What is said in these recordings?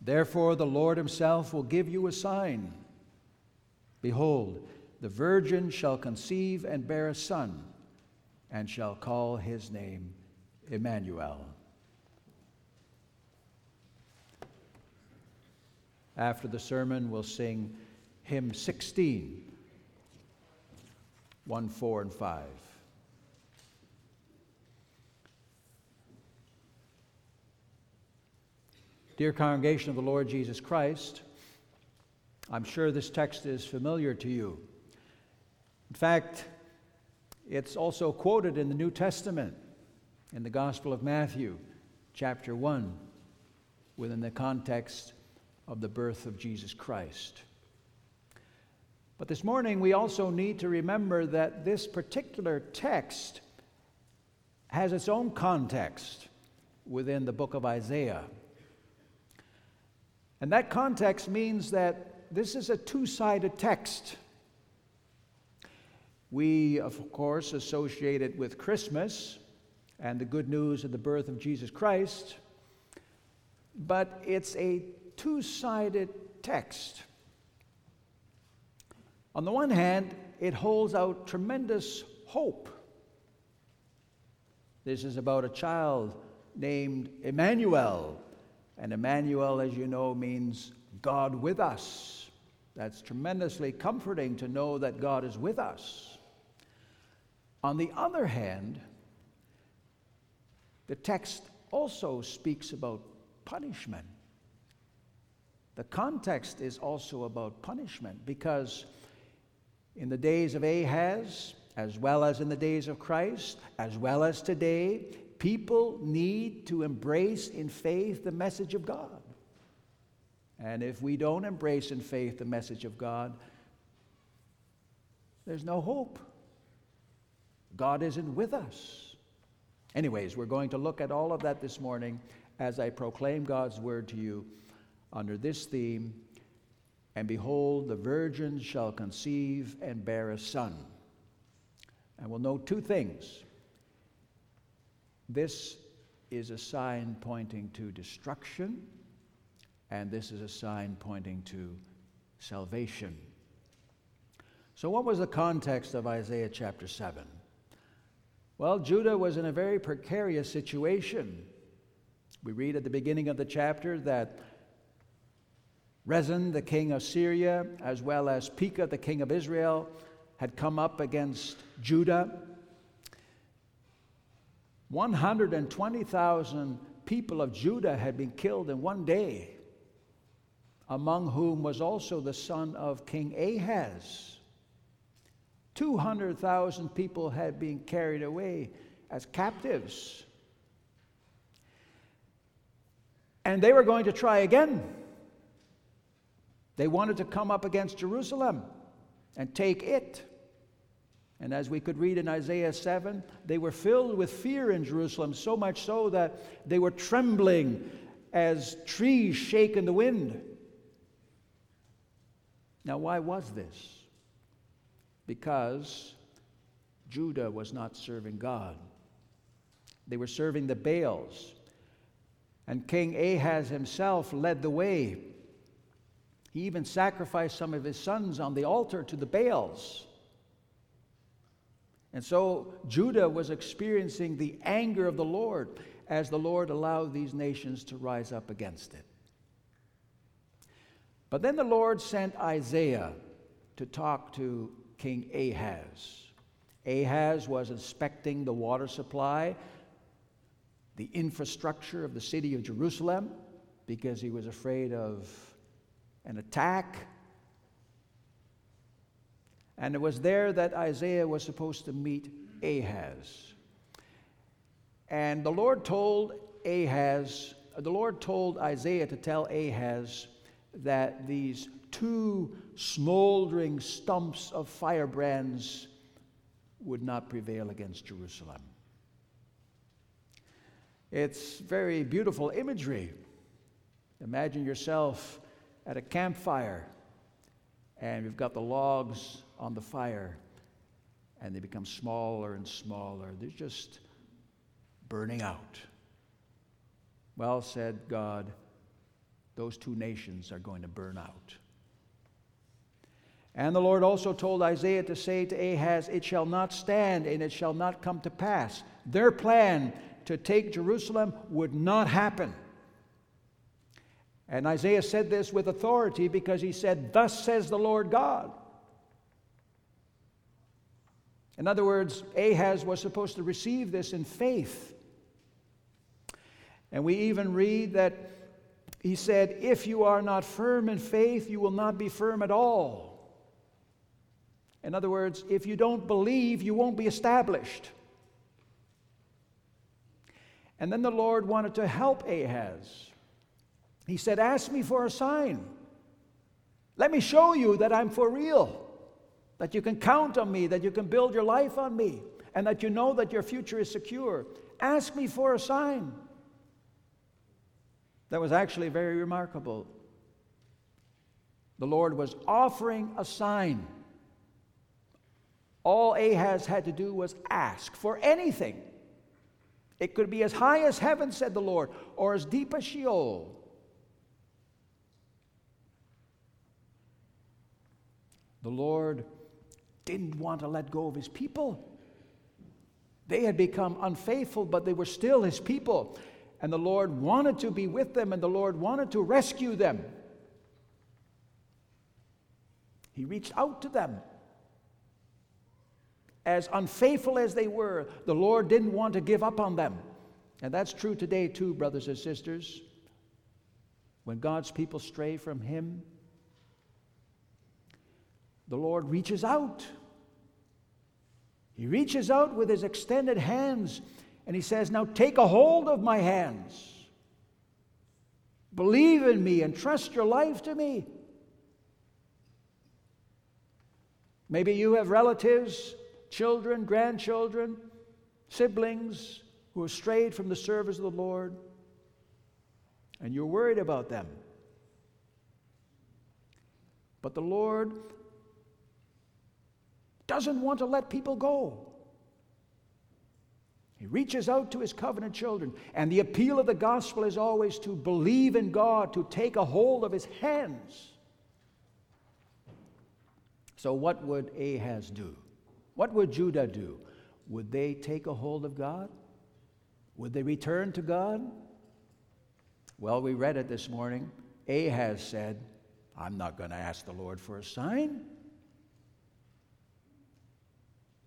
Therefore, the Lord himself will give you a sign. Behold, the virgin shall conceive and bear a son, and shall call his name Emmanuel. After the sermon, we'll sing hymn 16, 1, 4, and 5. Dear congregation of the Lord Jesus Christ, I'm sure this text is familiar to you. In fact, it's also quoted in the New Testament, in the Gospel of Matthew, chapter 1, within the context of the birth of Jesus Christ. But this morning, we also need to remember that this particular text has its own context within the book of Isaiah. And that context means that this is a two sided text. We, of course, associate it with Christmas and the good news of the birth of Jesus Christ, but it's a two sided text. On the one hand, it holds out tremendous hope. This is about a child named Emmanuel, and Emmanuel, as you know, means God with us. That's tremendously comforting to know that God is with us. On the other hand, the text also speaks about punishment. The context is also about punishment because in the days of Ahaz, as well as in the days of Christ, as well as today, people need to embrace in faith the message of God. And if we don't embrace in faith the message of God, there's no hope. God isn't with us. Anyways, we're going to look at all of that this morning as I proclaim God's word to you under this theme. And behold, the virgin shall conceive and bear a son. And we'll note two things. This is a sign pointing to destruction, and this is a sign pointing to salvation. So, what was the context of Isaiah chapter 7? Well, Judah was in a very precarious situation. We read at the beginning of the chapter that Rezin, the king of Syria, as well as Pekah, the king of Israel, had come up against Judah 120,000 people of Judah had been killed in one day, among whom was also the son of King Ahaz. 200,000 people had been carried away as captives. And they were going to try again. They wanted to come up against Jerusalem and take it. And as we could read in Isaiah 7, they were filled with fear in Jerusalem, so much so that they were trembling as trees shake in the wind. Now, why was this? Because Judah was not serving God, they were serving the Baals. And King Ahaz himself led the way. He even sacrificed some of his sons on the altar to the Baals. And so Judah was experiencing the anger of the Lord as the Lord allowed these nations to rise up against it. But then the Lord sent Isaiah to talk to King Ahaz. Ahaz was inspecting the water supply, the infrastructure of the city of Jerusalem, because he was afraid of an attack and it was there that Isaiah was supposed to meet Ahaz. And the Lord told Ahaz, the Lord told Isaiah to tell Ahaz that these two smoldering stumps of firebrands would not prevail against Jerusalem. It's very beautiful imagery. Imagine yourself at a campfire and you've got the logs on the fire, and they become smaller and smaller. They're just burning out. Well, said God, those two nations are going to burn out. And the Lord also told Isaiah to say to Ahaz, It shall not stand and it shall not come to pass. Their plan to take Jerusalem would not happen. And Isaiah said this with authority because he said, Thus says the Lord God. In other words, Ahaz was supposed to receive this in faith. And we even read that he said, If you are not firm in faith, you will not be firm at all. In other words, if you don't believe, you won't be established. And then the Lord wanted to help Ahaz. He said, Ask me for a sign. Let me show you that I'm for real, that you can count on me, that you can build your life on me, and that you know that your future is secure. Ask me for a sign. That was actually very remarkable. The Lord was offering a sign. All Ahaz had to do was ask for anything. It could be as high as heaven, said the Lord, or as deep as Sheol. The Lord didn't want to let go of his people. They had become unfaithful, but they were still his people. And the Lord wanted to be with them, and the Lord wanted to rescue them. He reached out to them. As unfaithful as they were, the Lord didn't want to give up on them. And that's true today, too, brothers and sisters. When God's people stray from Him, the Lord reaches out. He reaches out with His extended hands and he says, Now take a hold of my hands. Believe in me and trust your life to me. Maybe you have relatives, children, grandchildren, siblings who have strayed from the service of the Lord, and you're worried about them. But the Lord doesn't want to let people go. He reaches out to his covenant children. And the appeal of the gospel is always to believe in God, to take a hold of his hands. So, what would Ahaz do? What would Judah do? Would they take a hold of God? Would they return to God? Well, we read it this morning. Ahaz said, I'm not going to ask the Lord for a sign.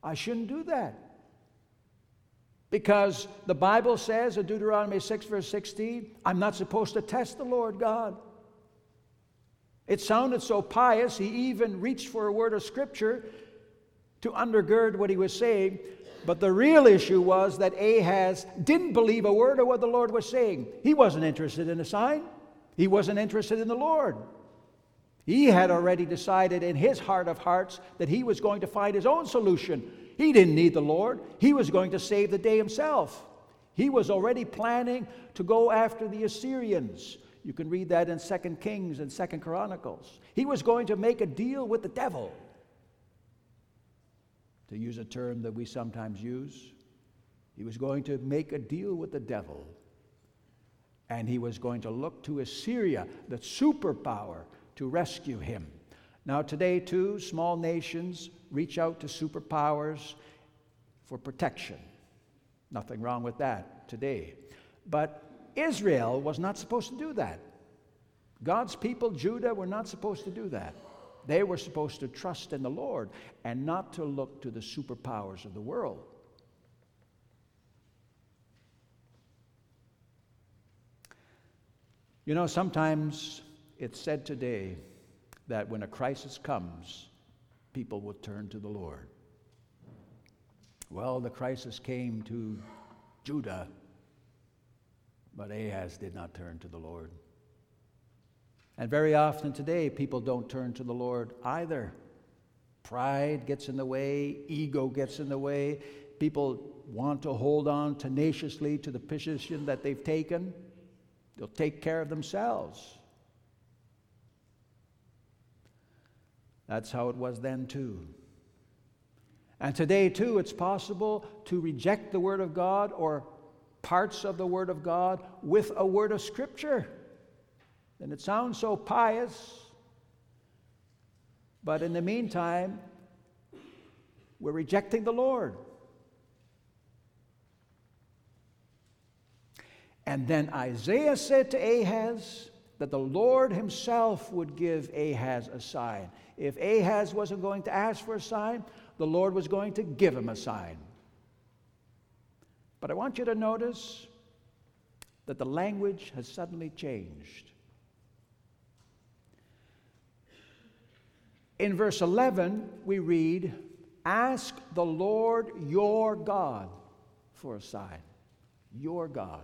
I shouldn't do that. Because the Bible says in Deuteronomy 6, verse 16, I'm not supposed to test the Lord God. It sounded so pious, he even reached for a word of scripture to undergird what he was saying. But the real issue was that Ahaz didn't believe a word of what the Lord was saying. He wasn't interested in a sign, he wasn't interested in the Lord. He had already decided in his heart of hearts that he was going to find his own solution he didn't need the Lord, he was going to save the day himself. He was already planning to go after the Assyrians. You can read that in 2 Kings and 2 Chronicles. He was going to make a deal with the devil, to use a term that we sometimes use. He was going to make a deal with the devil. And he was going to look to Assyria, the superpower, to rescue him. Now, today, too, small nations reach out to superpowers for protection. Nothing wrong with that today. But Israel was not supposed to do that. God's people, Judah, were not supposed to do that. They were supposed to trust in the Lord and not to look to the superpowers of the world. You know, sometimes it's said today that when a crisis comes, people will turn to the Lord. Well, the crisis came to Judah, but Ahaz did not turn to the Lord. And very often today, people don't turn to the Lord either. Pride gets in the way, ego gets in the way. People want to hold on tenaciously to the position that they've taken. They'll take care of themselves. That's how it was then, too. And today, too, it's possible to reject the Word of God or parts of the Word of God with a word of Scripture. And it sounds so pious. But in the meantime, we're rejecting the Lord. And then Isaiah said to Ahaz that the Lord himself would give Ahaz a sign. If Ahaz wasn't going to ask for a sign, the Lord was going to give him a sign. But I want you to notice that the language has suddenly changed. In verse 11, we read, Ask the Lord your God for a sign. Your God.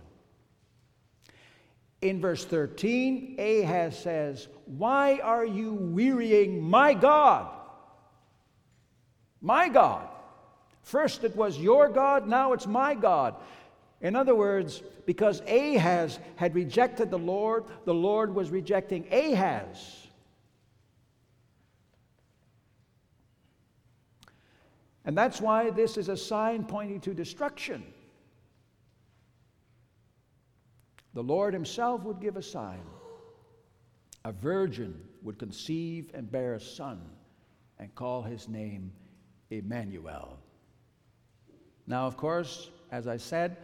In verse 13, Ahaz says, Why are you wearying my God? My God. First it was your God, now it's my God. In other words, because Ahaz had rejected the Lord, the Lord was rejecting Ahaz. And that's why this is a sign pointing to destruction. The Lord Himself would give a sign. A virgin would conceive and bear a son and call his name Emmanuel. Now, of course, as I said,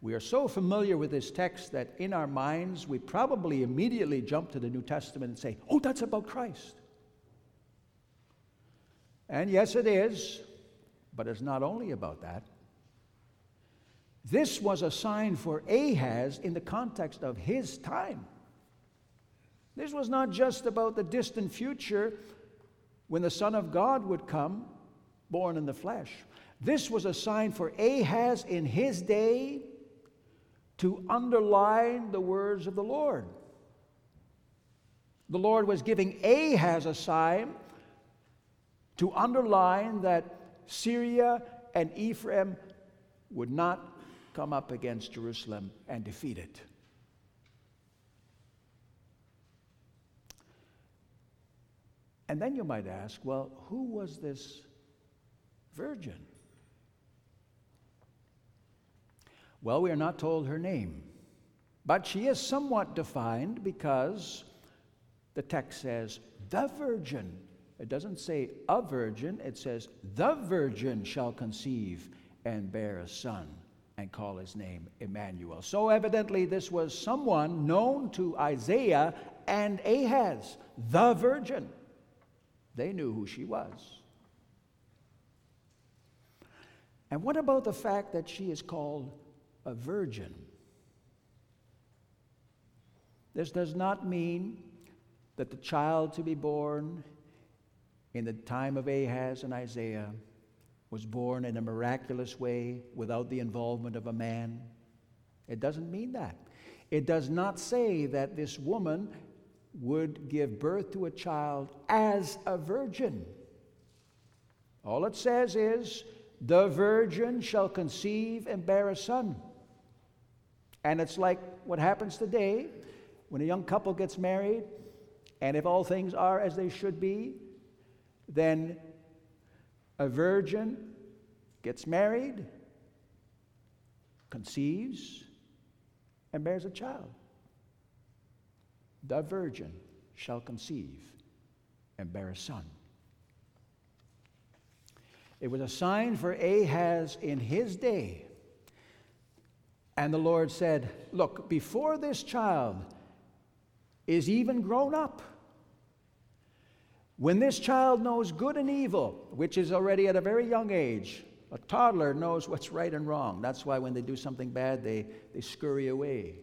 we are so familiar with this text that in our minds we probably immediately jump to the New Testament and say, oh, that's about Christ. And yes, it is. But it's not only about that. This was a sign for Ahaz in the context of his time. This was not just about the distant future when the Son of God would come, born in the flesh. This was a sign for Ahaz in his day to underline the words of the Lord. The Lord was giving Ahaz a sign to underline that Syria and Ephraim would not come up against Jerusalem and defeat it. And then you might ask, well, who was this virgin? Well, we are not told her name, but she is somewhat defined because the text says, the virgin it doesn't say a virgin, it says, the virgin shall conceive and bear a son and call his name Emmanuel. So evidently, this was someone known to Isaiah and Ahaz, the virgin. They knew who she was. And what about the fact that she is called a virgin? This does not mean that the child to be born in the time of Ahaz and Isaiah was born in a miraculous way without the involvement of a man. It doesn't mean that. It does not say that this woman would give birth to a child as a virgin. All it says is, the virgin shall conceive and bear a son. And it's like what happens today when a young couple gets married, and if all things are as they should be, then a virgin gets married, conceives, and bears a child. The virgin shall conceive and bear a son. It was a sign for Ahaz in his day. And the Lord said, Look, before this child is even grown up, when this child knows good and evil, which is already at a very young age, a toddler knows what's right and wrong. That's why when they do something bad, they, they scurry away.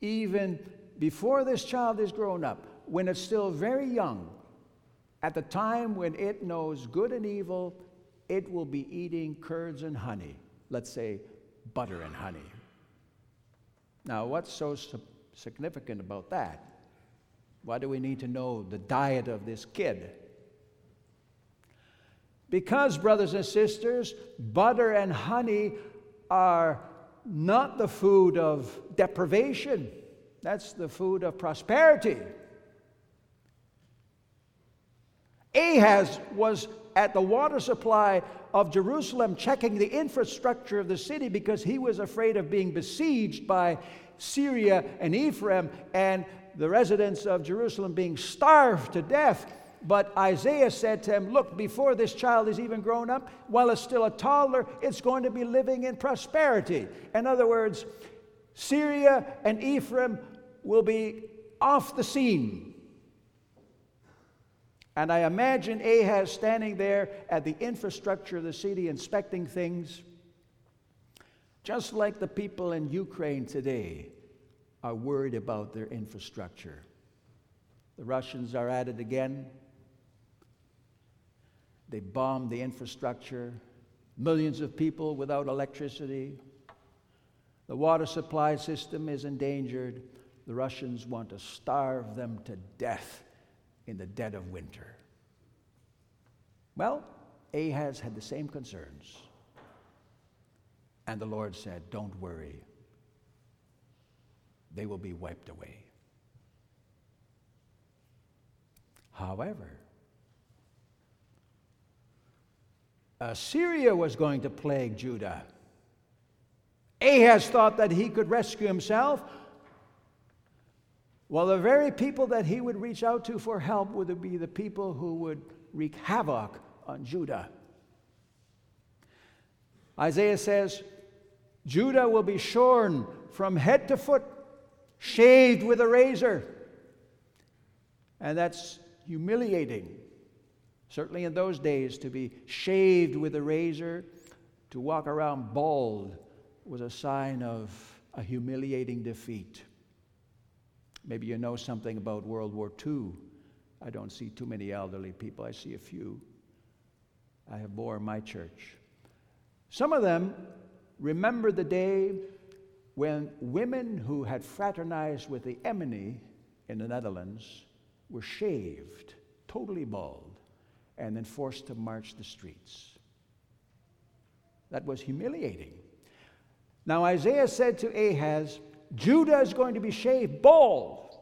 Even before this child is grown up, when it's still very young, at the time when it knows good and evil, it will be eating curds and honey. Let's say butter and honey. Now, what's so significant about that? Why do we need to know the diet of this kid? Because, brothers and sisters, butter and honey are not the food of deprivation, that's the food of prosperity. Ahaz was at the water supply of Jerusalem, checking the infrastructure of the city because he was afraid of being besieged by Syria and Ephraim and the residents of Jerusalem being starved to death. But Isaiah said to him, Look, before this child is even grown up, while it's still a toddler, it's going to be living in prosperity. In other words, Syria and Ephraim will be off the scene. And I imagine Ahaz standing there at the infrastructure of the city inspecting things, just like the people in Ukraine today are worried about their infrastructure. The Russians are at it again. They bombed the infrastructure, millions of people without electricity. The water supply system is endangered. The Russians want to starve them to death in the dead of winter. Well, Ahaz had the same concerns. And the Lord said, Don't worry, they will be wiped away. However, Assyria was going to plague Judah. Ahaz thought that he could rescue himself. Well, the very people that he would reach out to for help would be the people who would wreak havoc on Judah. Isaiah says, Judah will be shorn from head to foot, shaved with a razor. And that's humiliating. Certainly in those days, to be shaved with a razor, to walk around bald, was a sign of a humiliating defeat. Maybe you know something about World War II. I don't see too many elderly people, I see a few. I have more in my church. Some of them remember the day when women who had fraternized with the Emini in the Netherlands were shaved, totally bald, and then forced to march the streets. That was humiliating. Now, Isaiah said to Ahaz, Judah is going to be shaved bald.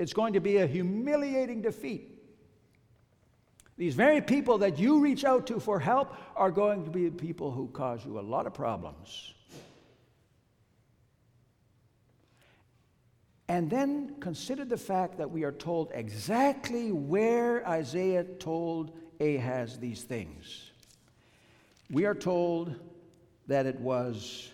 It's going to be a humiliating defeat. These very people that you reach out to for help are going to be the people who cause you a lot of problems. And then consider the fact that we are told exactly where Isaiah told Ahaz these things. We are told that it was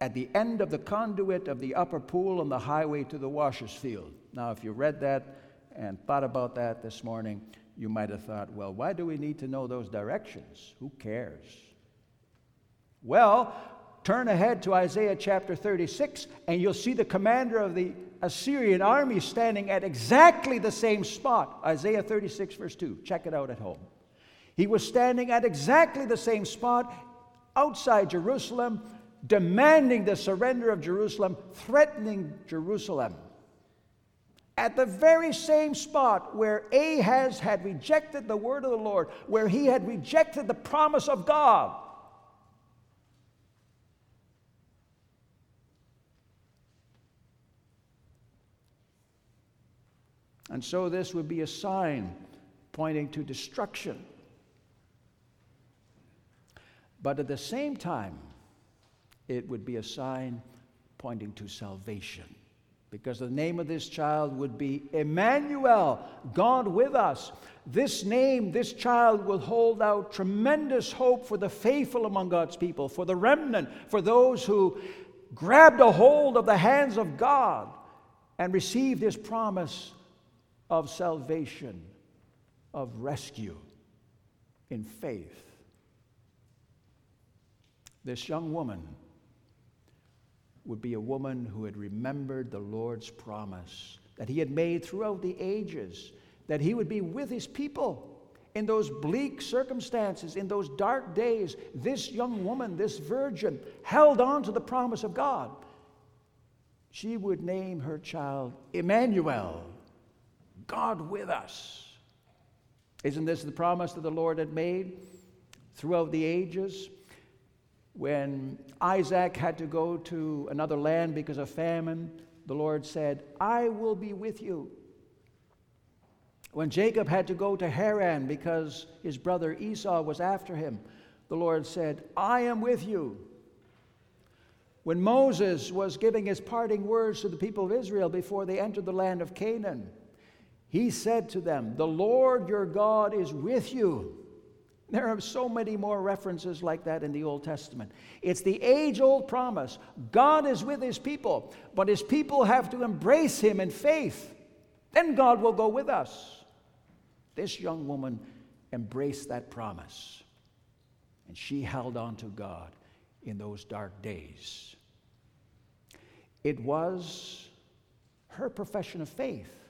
at the end of the conduit of the upper pool on the highway to the washer's field. Now, if you read that, and thought about that this morning, you might have thought, well, why do we need to know those directions? Who cares? Well, turn ahead to Isaiah chapter 36, and you'll see the commander of the Assyrian army standing at exactly the same spot. Isaiah 36, verse 2. Check it out at home. He was standing at exactly the same spot outside Jerusalem, demanding the surrender of Jerusalem, threatening Jerusalem at the very same spot where Ahaz had rejected the word of the Lord, where he had rejected the promise of God. And so this would be a sign pointing to destruction. But at the same time, it would be a sign pointing to salvation because the name of this child would be Emmanuel, God with us. This name, this child will hold out tremendous hope for the faithful among God's people, for the remnant, for those who grabbed a hold of the hands of God and received his promise of salvation, of rescue in faith. This young woman would be a woman who had remembered the Lord's promise that he had made throughout the ages, that he would be with his people in those bleak circumstances, in those dark days. This young woman, this virgin, held on to the promise of God. She would name her child Emmanuel, God with us. Isn't this the promise that the Lord had made throughout the ages? When Isaac had to go to another land because of famine, the Lord said, I will be with you. When Jacob had to go to Haran because his brother Esau was after him, the Lord said, I am with you. When Moses was giving his parting words to the people of Israel before they entered the land of Canaan, he said to them, The Lord your God is with you. There are so many more references like that in the Old Testament. It's the age old promise God is with his people, but his people have to embrace him in faith. Then God will go with us. This young woman embraced that promise, and she held on to God in those dark days. It was her profession of faith,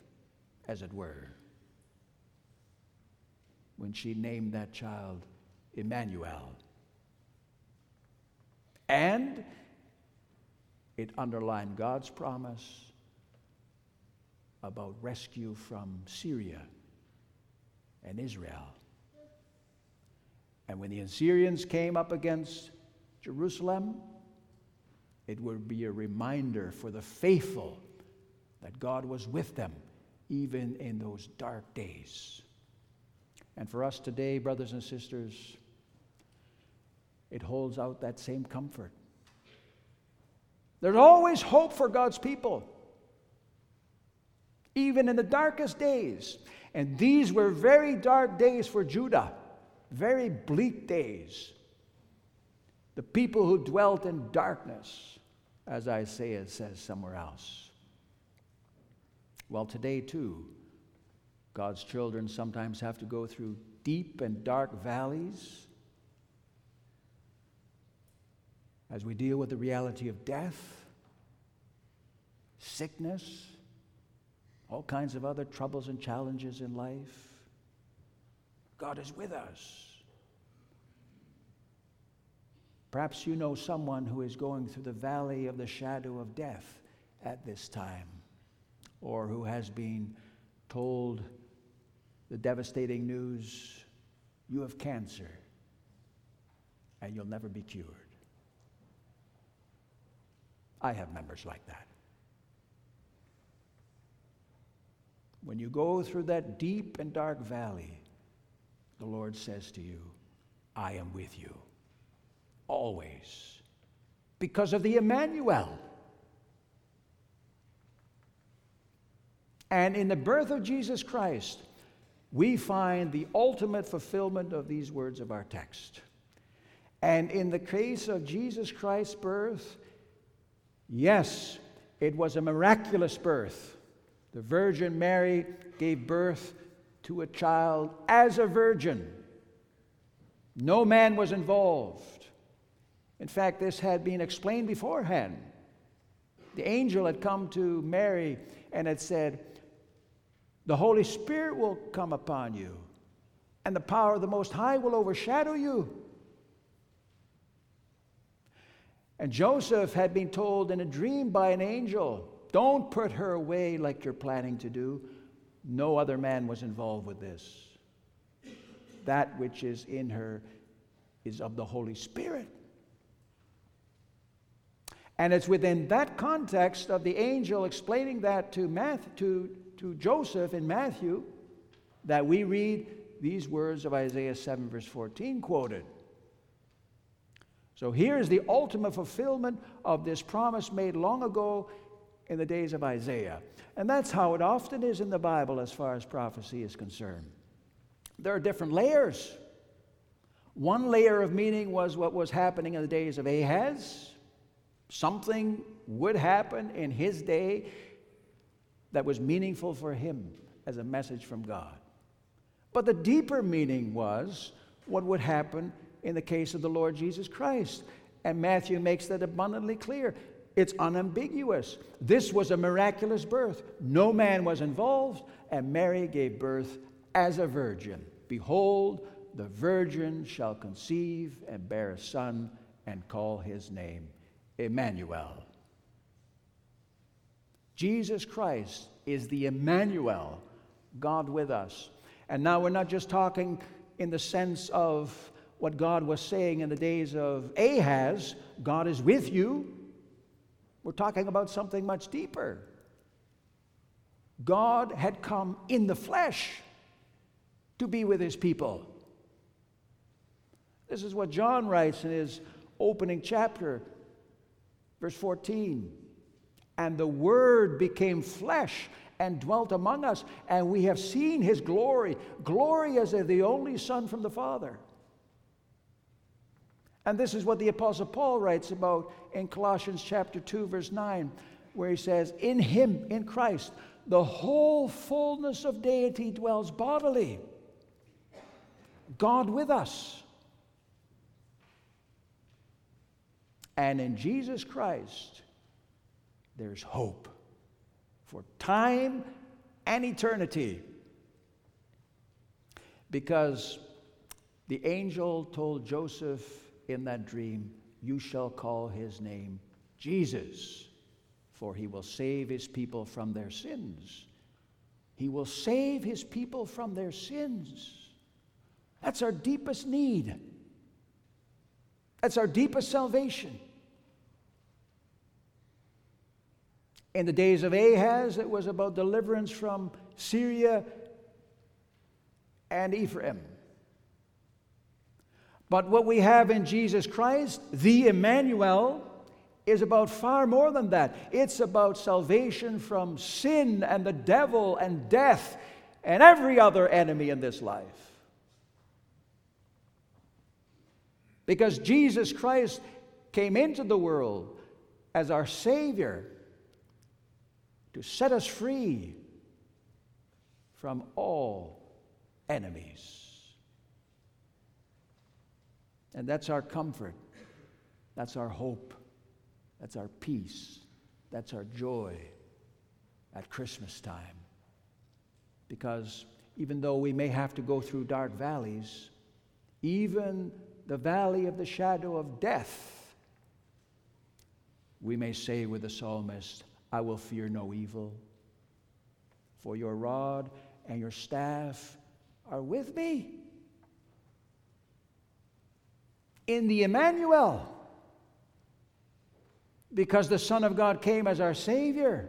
as it were, when she named that child Emmanuel. And it underlined God's promise about rescue from Syria and Israel. And when the Assyrians came up against Jerusalem, it would be a reminder for the faithful that God was with them even in those dark days. And for us today, brothers and sisters, it holds out that same comfort. There's always hope for God's people, even in the darkest days. And these were very dark days for Judah, very bleak days. The people who dwelt in darkness, as Isaiah says somewhere else. Well, today, too, God's children sometimes have to go through deep and dark valleys as we deal with the reality of death, sickness, all kinds of other troubles and challenges in life. God is with us. Perhaps you know someone who is going through the valley of the shadow of death at this time, or who has been told the devastating news you have cancer and you'll never be cured. I have members like that. When you go through that deep and dark valley, the Lord says to you, I am with you always because of the Emmanuel. And in the birth of Jesus Christ, we find the ultimate fulfillment of these words of our text. And in the case of Jesus Christ's birth, yes, it was a miraculous birth. The Virgin Mary gave birth to a child as a virgin. No man was involved. In fact, this had been explained beforehand. The angel had come to Mary and had said, the Holy Spirit will come upon you, and the power of the Most High will overshadow you. And Joseph had been told in a dream by an angel, Don't put her away like you're planning to do. No other man was involved with this. That which is in her is of the Holy Spirit. And it's within that context of the angel explaining that to, Matthew, to to Joseph in Matthew that we read these words of Isaiah 7, verse 14 quoted. So here's the ultimate fulfillment of this promise made long ago in the days of Isaiah. And that's how it often is in the Bible as far as prophecy is concerned. There are different layers. One layer of meaning was what was happening in the days of Ahaz. Something would happen in his day that was meaningful for him as a message from God. But the deeper meaning was what would happen in the case of the Lord Jesus Christ. And Matthew makes that abundantly clear. It's unambiguous. This was a miraculous birth. No man was involved, and Mary gave birth as a virgin. Behold, the virgin shall conceive and bear a son and call his name Emmanuel. Jesus Christ is the Emmanuel, God with us. And now we're not just talking in the sense of what God was saying in the days of Ahaz God is with you. We're talking about something much deeper. God had come in the flesh to be with his people. This is what John writes in his opening chapter, verse 14. And the Word became flesh and dwelt among us, and we have seen his glory glory as the only Son from the Father. And this is what the Apostle Paul writes about in Colossians chapter 2, verse 9, where he says, In him, in Christ, the whole fullness of deity dwells bodily. God with us. And in Jesus Christ, there's hope for time and eternity. Because the angel told Joseph in that dream, You shall call his name Jesus, for he will save his people from their sins. He will save his people from their sins. That's our deepest need. That's our deepest salvation. In the days of Ahaz, it was about deliverance from Syria and Ephraim. But what we have in Jesus Christ, the Emmanuel, is about far more than that. It's about salvation from sin and the devil and death and every other enemy in this life. Because Jesus Christ came into the world as our Savior to set us free from all enemies. And that's our comfort, that's our hope, that's our peace, that's our joy at Christmas time. Because even though we may have to go through dark valleys, even the valley of the shadow of death, we may say with the psalmist, I will fear no evil, for your rod and your staff are with me. In the Emmanuel, because the Son of God came as our Savior.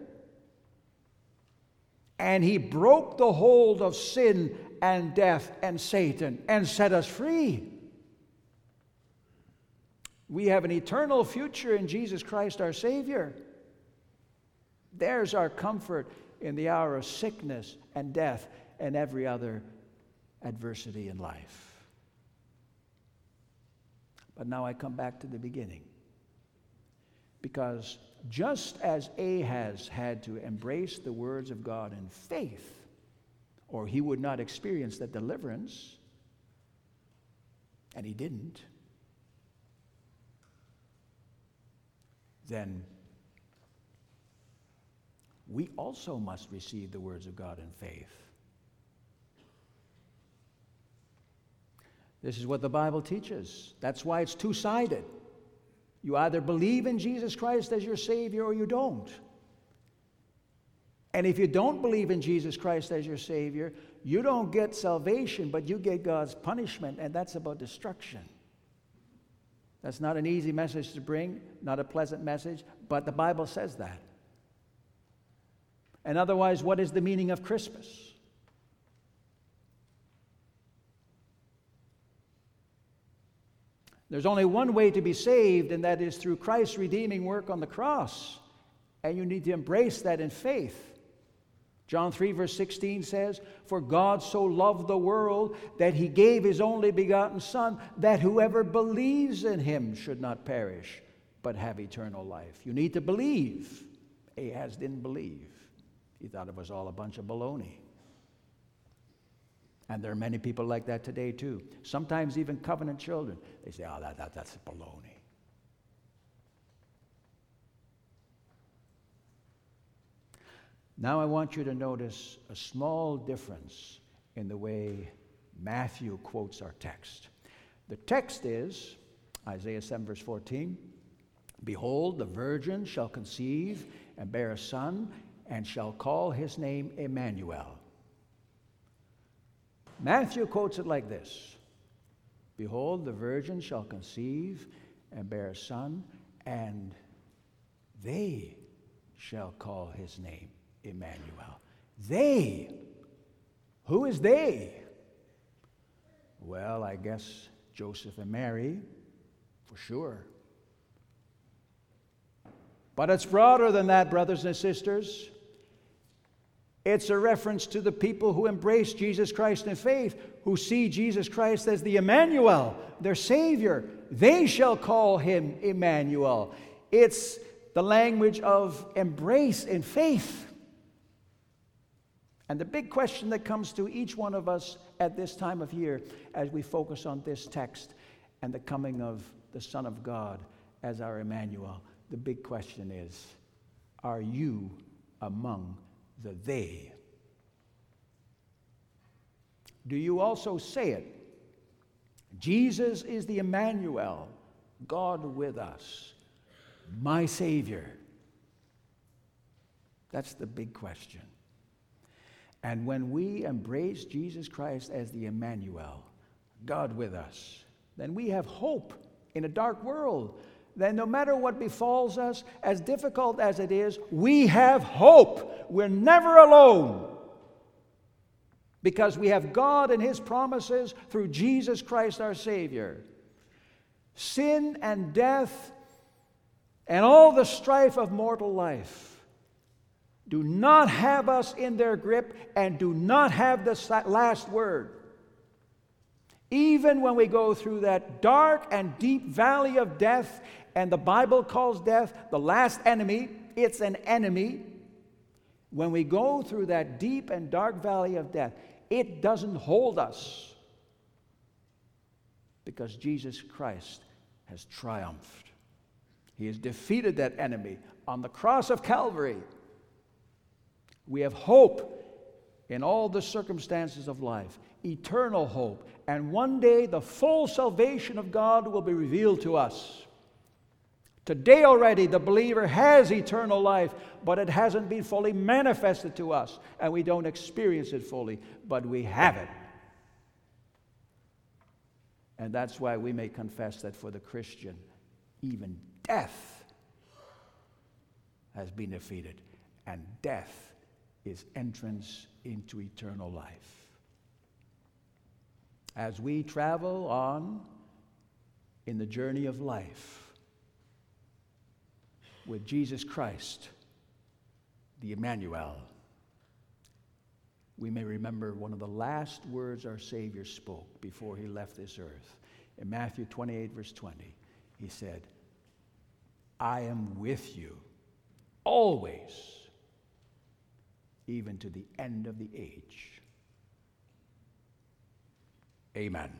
And He broke the hold of sin and death and Satan and set us free. We have an eternal future in Jesus Christ our Savior. There's our comfort in the hour of sickness and death and every other adversity in life. But now I come back to the beginning. Because just as Ahaz had to embrace the words of God in faith, or he would not experience that deliverance, and he didn't, then we also must receive the words of God in faith. This is what the Bible teaches. That's why it's two sided. You either believe in Jesus Christ as your Savior or you don't. And if you don't believe in Jesus Christ as your Savior, you don't get salvation, but you get God's punishment, and that's about destruction. That's not an easy message to bring, not a pleasant message, but the Bible says that. And otherwise, what is the meaning of Christmas? There's only one way to be saved, and that is through Christ's redeeming work on the cross. And you need to embrace that in faith. John 3, verse 16 says, For God so loved the world that he gave his only begotten Son, that whoever believes in him should not perish, but have eternal life. You need to believe. Ahaz didn't believe. He thought it was all a bunch of baloney. And there are many people like that today, too. Sometimes even covenant children. They say, oh, that, that, that's baloney. Now I want you to notice a small difference in the way Matthew quotes our text. The text is Isaiah 7, verse 14 Behold, the virgin shall conceive and bear a son, and shall call his name Emmanuel. Matthew quotes it like this Behold, the virgin shall conceive and bear a son, and they shall call his name Emmanuel. They. Who is they? Well, I guess Joseph and Mary, for sure. But it's broader than that, brothers and sisters. It's a reference to the people who embrace Jesus Christ in faith, who see Jesus Christ as the Emmanuel, their Savior. They shall call him Emmanuel. It's the language of embrace in faith. And the big question that comes to each one of us at this time of year as we focus on this text and the coming of the Son of God as our Emmanuel, the big question is Are you among the they. Do you also say it? Jesus is the Emmanuel, God with us, my Savior. That's the big question. And when we embrace Jesus Christ as the Emmanuel, God with us, then we have hope in a dark world then no matter what befalls us, as difficult as it is, we have hope. We're never alone. Because we have God and His promises through Jesus Christ our Savior. Sin and death and all the strife of mortal life do not have us in their grip and do not have the last word. Even when we go through that dark and deep valley of death and the Bible calls death the last enemy. It's an enemy. When we go through that deep and dark valley of death, it doesn't hold us because Jesus Christ has triumphed. He has defeated that enemy on the cross of Calvary. We have hope in all the circumstances of life, eternal hope, and one day the full salvation of God will be revealed to us. Today already, the believer has eternal life, but it hasn't been fully manifested to us, and we don't experience it fully, but we have it. And that's why we may confess that for the Christian, even death has been defeated, and death is entrance into eternal life. As we travel on in the journey of life, with Jesus Christ, the Emmanuel, we may remember one of the last words our Savior spoke before he left this earth. In Matthew 28, verse 20, he said, I am with you always, even to the end of the age. Amen.